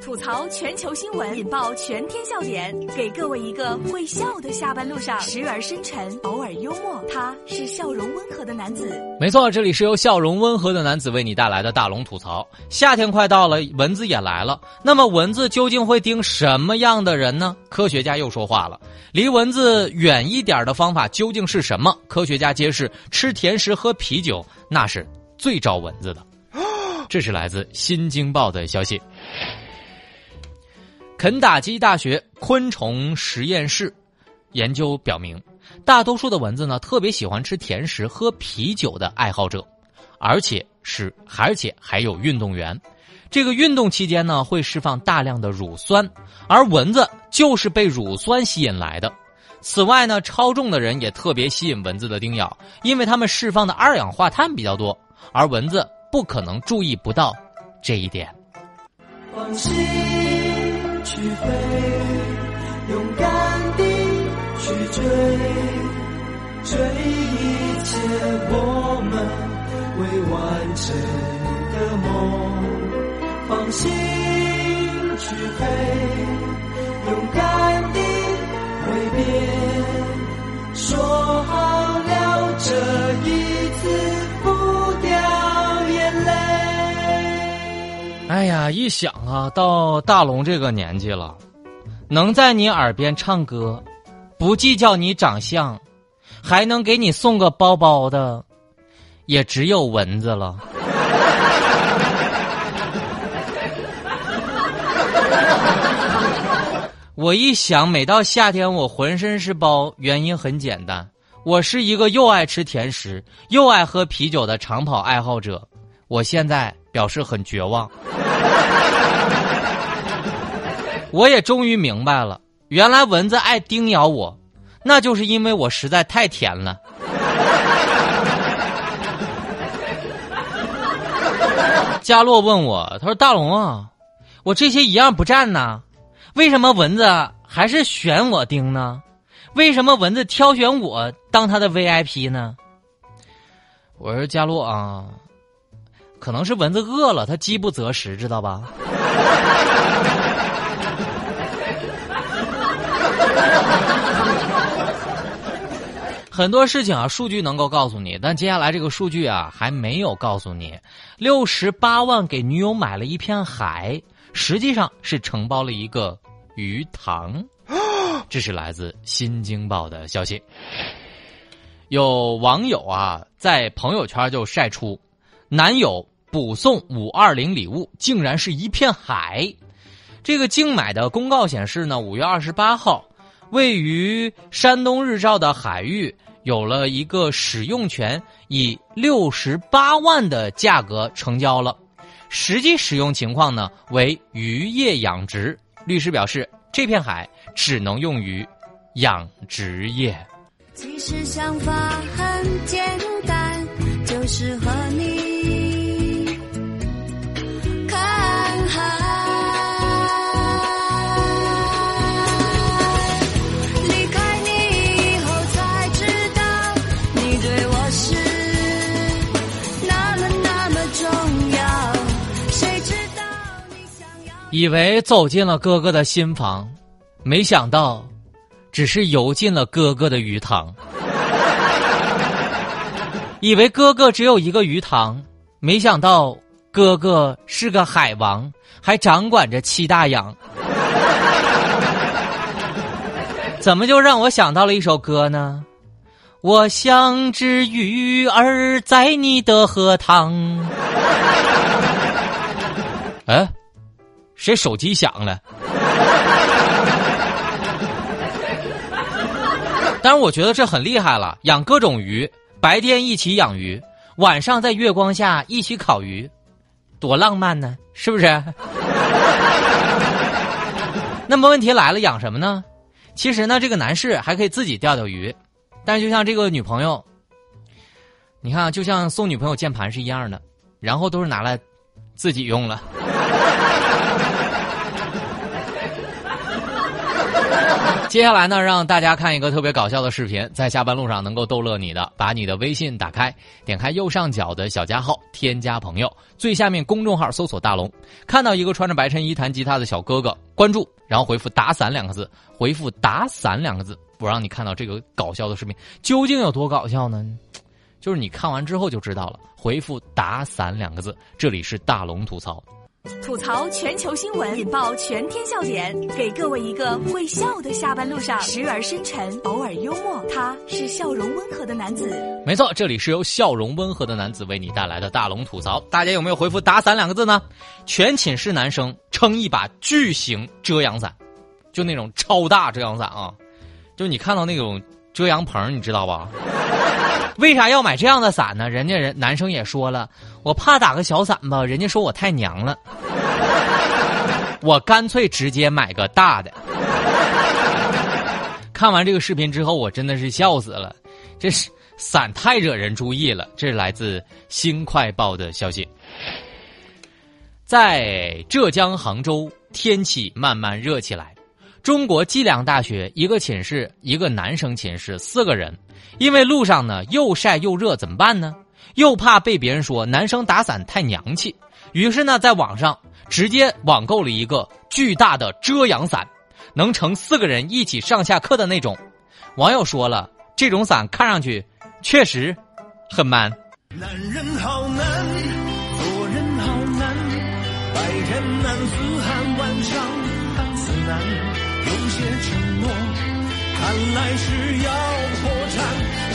吐槽全球新闻，引爆全天笑点，给各位一个会笑的下班路上，时而深沉，偶尔幽默。他是笑容温和的男子。没错，这里是由笑容温和的男子为你带来的大龙吐槽。夏天快到了，蚊子也来了。那么蚊子究竟会叮什么样的人呢？科学家又说话了。离蚊子远一点的方法究竟是什么？科学家揭示：吃甜食、喝啤酒，那是最招蚊子的。这是来自《新京报》的消息。肯塔基大学昆虫实验室研究表明，大多数的蚊子呢特别喜欢吃甜食、喝啤酒的爱好者，而且是而且还有运动员。这个运动期间呢会释放大量的乳酸，而蚊子就是被乳酸吸引来的。此外呢，超重的人也特别吸引蚊子的叮咬，因为他们释放的二氧化碳比较多，而蚊子不可能注意不到这一点。去飞，勇敢地去追，追一切我们未完成的梦。放心去飞，勇敢地挥别，说哎呀，一想啊，到大龙这个年纪了，能在你耳边唱歌，不计较你长相，还能给你送个包包的，也只有蚊子了。我一想，每到夏天我浑身是包，原因很简单，我是一个又爱吃甜食又爱喝啤酒的长跑爱好者。我现在表示很绝望。我也终于明白了，原来蚊子爱叮咬我，那就是因为我实在太甜了。佳洛问我，他说：“大龙啊，我这些一样不占呢，为什么蚊子还是选我叮呢？为什么蚊子挑选我当他的 VIP 呢？”我说：“佳洛啊。”可能是蚊子饿了，它饥不择食，知道吧？很多事情啊，数据能够告诉你，但接下来这个数据啊，还没有告诉你。六十八万给女友买了一片海，实际上是承包了一个鱼塘。这是来自《新京报》的消息。有网友啊，在朋友圈就晒出男友。补送五二零礼物，竟然是一片海。这个竞买的公告显示呢，五月二十八号，位于山东日照的海域有了一个使用权，以六十八万的价格成交了。实际使用情况呢为渔业养殖。律师表示，这片海只能用于养殖业。其实想法很简单，就是和你。以为走进了哥哥的新房，没想到，只是游进了哥哥的鱼塘。以为哥哥只有一个鱼塘，没想到哥哥是个海王，还掌管着七大洋。怎么就让我想到了一首歌呢？我像只鱼儿在你的荷塘。哎。谁手机响了？但是我觉得这很厉害了，养各种鱼，白天一起养鱼，晚上在月光下一起烤鱼，多浪漫呢，是不是？那么问题来了，养什么呢？其实呢，这个男士还可以自己钓钓鱼，但是就像这个女朋友，你看，就像送女朋友键盘是一样的，然后都是拿来自己用了。接下来呢，让大家看一个特别搞笑的视频，在下班路上能够逗乐你的，把你的微信打开，点开右上角的小加号，添加朋友，最下面公众号搜索大龙，看到一个穿着白衬衣弹吉他的小哥哥，关注，然后回复“打伞”两个字，回复“打伞”两个字，我让你看到这个搞笑的视频究竟有多搞笑呢？就是你看完之后就知道了。回复“打伞”两个字，这里是大龙吐槽。吐槽全球新闻，引爆全天笑点，给各位一个会笑的下班路上，时而深沉，偶尔幽默。他是笑容温和的男子。没错，这里是由笑容温和的男子为你带来的大龙吐槽。大家有没有回复“打伞”两个字呢？全寝室男生撑一把巨型遮阳伞，就那种超大遮阳伞啊！就你看到那种遮阳棚，你知道吧？为啥要买这样的伞呢？人家人男生也说了，我怕打个小伞吧，人家说我太娘了，我干脆直接买个大的。看完这个视频之后，我真的是笑死了，这是伞太惹人注意了。这是来自《新快报》的消息，在浙江杭州，天气慢慢热起来。中国计量大学一个寝室，一个男生寝室，四个人。因为路上呢又晒又热，怎么办呢？又怕被别人说男生打伞太娘气，于是呢在网上直接网购了一个巨大的遮阳伞，能盛四个人一起上下课的那种。网友说了，这种伞看上去确实很 man。男人好难，做人好难，白天难似寒，晚上似难，有些承诺看来是要破产。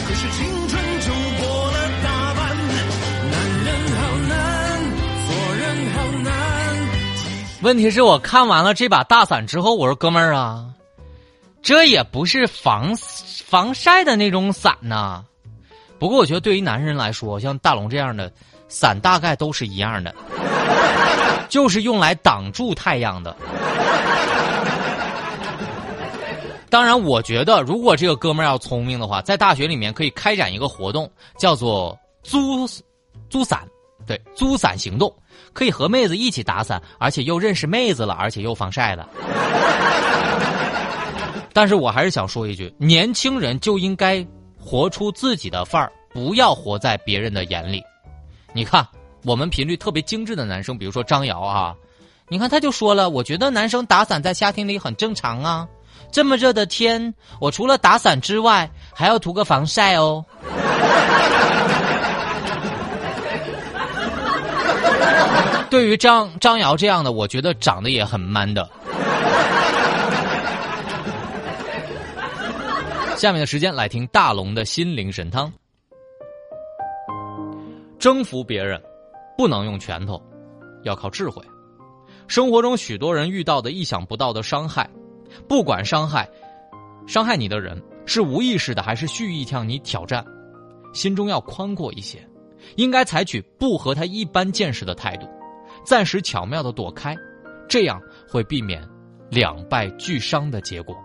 可是青春就过了大半，男人好难，做人好难。问题是我看完了这把大伞之后，我说哥们儿啊，这也不是防防晒的那种伞呐。不过我觉得对于男人来说，像大龙这样的伞大概都是一样的，就是用来挡住太阳的。当然，我觉得如果这个哥们儿要聪明的话，在大学里面可以开展一个活动，叫做租租伞，对，租伞行动，可以和妹子一起打伞，而且又认识妹子了，而且又防晒了。但是我还是想说一句，年轻人就应该活出自己的范儿，不要活在别人的眼里。你看，我们频率特别精致的男生，比如说张瑶啊，你看他就说了，我觉得男生打伞在夏天里很正常啊。这么热的天，我除了打伞之外，还要涂个防晒哦。对于张张瑶这样的，我觉得长得也很 man 的。下面的时间来听大龙的心灵神汤。征服别人，不能用拳头，要靠智慧。生活中许多人遇到的意想不到的伤害。不管伤害，伤害你的人是无意识的还是蓄意向你挑战，心中要宽阔一些，应该采取不和他一般见识的态度，暂时巧妙的躲开，这样会避免两败俱伤的结果。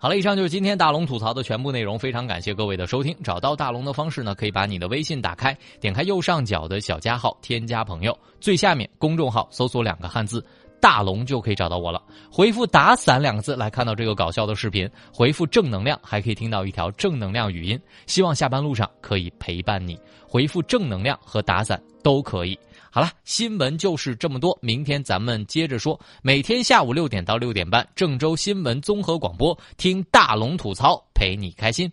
好了，以上就是今天大龙吐槽的全部内容，非常感谢各位的收听。找到大龙的方式呢，可以把你的微信打开，点开右上角的小加号，添加朋友，最下面公众号搜索两个汉字。大龙就可以找到我了。回复“打伞”两个字来看到这个搞笑的视频。回复“正能量”还可以听到一条正能量语音。希望下班路上可以陪伴你。回复“正能量”和“打伞”都可以。好了，新闻就是这么多。明天咱们接着说。每天下午六点到六点半，郑州新闻综合广播，听大龙吐槽，陪你开心。